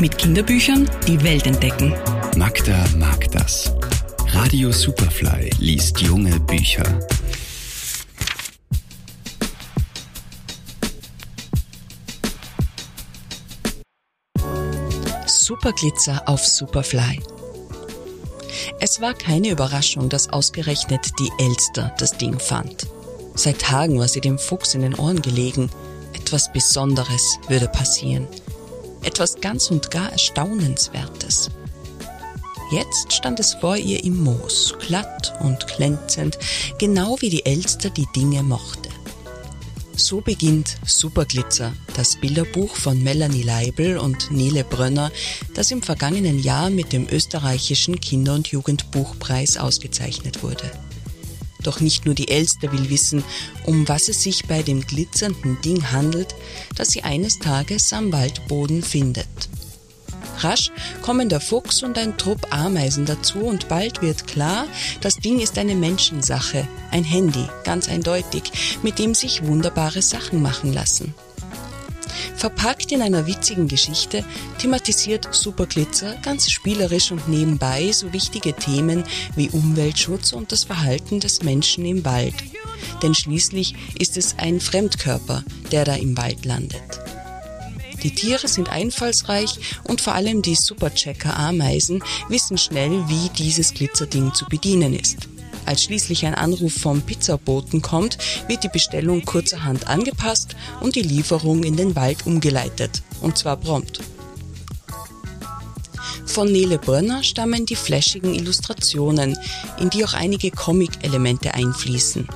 Mit Kinderbüchern die Welt entdecken. Magda mag das. Radio Superfly liest junge Bücher. Superglitzer auf Superfly. Es war keine Überraschung, dass ausgerechnet die Elster das Ding fand. Seit Tagen war sie dem Fuchs in den Ohren gelegen. Etwas Besonderes würde passieren. Etwas ganz und gar Erstaunenswertes. Jetzt stand es vor ihr im Moos, glatt und glänzend, genau wie die Elster die Dinge mochte. So beginnt Superglitzer, das Bilderbuch von Melanie Leibel und Nele Brönner, das im vergangenen Jahr mit dem österreichischen Kinder- und Jugendbuchpreis ausgezeichnet wurde. Doch nicht nur die Elster will wissen, um was es sich bei dem glitzernden Ding handelt, das sie eines Tages am Waldboden findet. Rasch kommen der Fuchs und ein Trupp Ameisen dazu und bald wird klar, das Ding ist eine Menschensache, ein Handy, ganz eindeutig, mit dem sich wunderbare Sachen machen lassen. Verpackt in einer witzigen Geschichte thematisiert Superglitzer ganz spielerisch und nebenbei so wichtige Themen wie Umweltschutz und das Verhalten des Menschen im Wald. Denn schließlich ist es ein Fremdkörper, der da im Wald landet. Die Tiere sind einfallsreich und vor allem die Superchecker-Ameisen wissen schnell, wie dieses Glitzerding zu bedienen ist. Als schließlich ein Anruf vom Pizzaboten kommt, wird die Bestellung kurzerhand angepasst und die Lieferung in den Wald umgeleitet. Und zwar prompt. Von Nele Brönner stammen die flashigen Illustrationen, in die auch einige Comic-Elemente einfließen.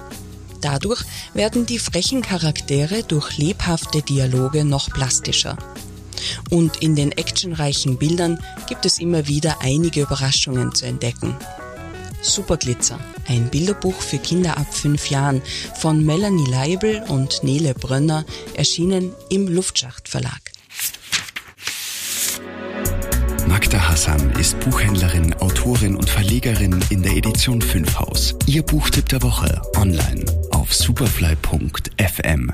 Dadurch werden die frechen Charaktere durch lebhafte Dialoge noch plastischer. Und in den actionreichen Bildern gibt es immer wieder einige Überraschungen zu entdecken. Superglitzer, ein Bilderbuch für Kinder ab fünf Jahren von Melanie Leibel und Nele Brönner, erschienen im Luftschacht Verlag. Magda Hassan ist Buchhändlerin, Autorin und Verlegerin in der Edition 5 Haus. Ihr Buchtipp der Woche online auf superfly.fm.